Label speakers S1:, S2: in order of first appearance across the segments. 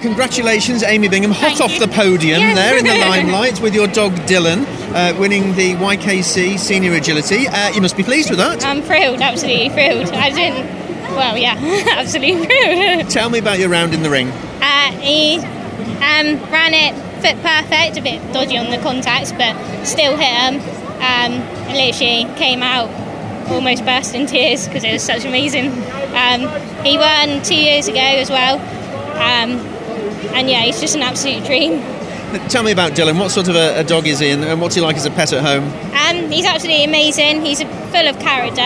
S1: Congratulations, Aimee Bingham, hot
S2: Thank
S1: off
S2: you.
S1: the podium
S2: Yeah.
S1: there in the limelight with your dog Dylan, uh, winning the YKC Senior Agility. Uh, you must be pleased with that.
S2: I'm thrilled, absolutely thrilled. I didn't. Well, yeah, absolutely thrilled.
S1: Tell me about your round in the ring.
S2: Uh, he um, ran it foot perfect, a bit dodgy on the contacts, but still hit him. Um, literally came out almost burst in tears because it was such amazing. Um, he won two years ago as well. Um, and yeah, he's just an absolute dream.
S1: Tell me about Dylan. What sort of a, a dog is he and, and what's he like as a pet at home?
S2: Um, he's absolutely amazing. He's full of character.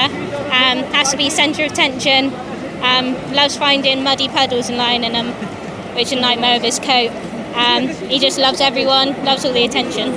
S2: Um, has to be centre of attention. Um, loves finding muddy puddles and lying in them, which is a nightmare of his coat. Um, he just loves everyone, loves all the attention.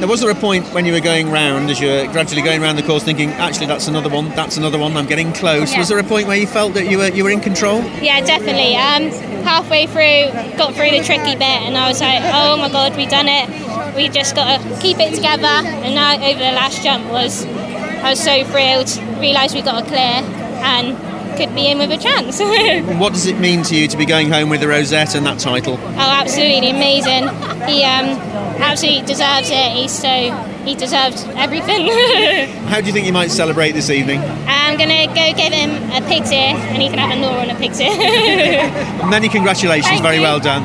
S1: Now, was there a point when you were going round, as you're gradually going round the course, thinking, actually, that's another one, that's another one, I'm getting close?
S2: Yeah.
S1: Was there a point where you felt that you were you were in control?
S2: Yeah, definitely. Um, halfway through, got through the tricky bit, and I was like, "Oh my god, we done it! We just got to keep it together." And now over the last jump was, I was so thrilled. Realised we got a clear and could be in with a chance.
S1: What does it mean to you to be going home with a rosette and that title?
S2: Oh, absolutely amazing. He um, absolutely deserves it. He's so he deserves everything.
S1: How do you think you might celebrate this evening?
S2: I'm gonna go give him a pig's ear, and he can have a Nora on a pig's ear.
S1: Many congratulations,
S2: Thank
S1: very
S2: you.
S1: well done.